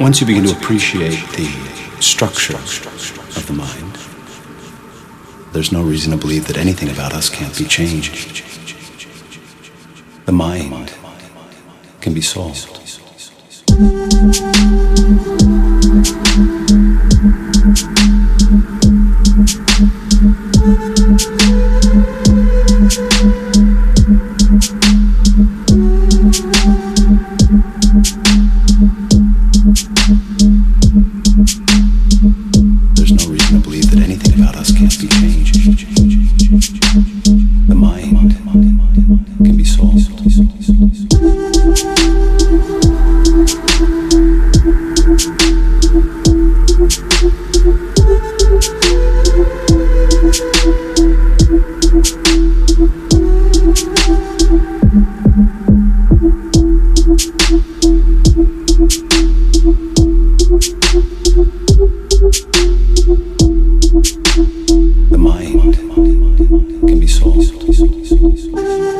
once you begin to appreciate the structure of the mind, there's no reason to believe that anything about us can't be changed. The mind can be solved. about us can't be changed. The mind can be solved. sont, ils sont, ils sont.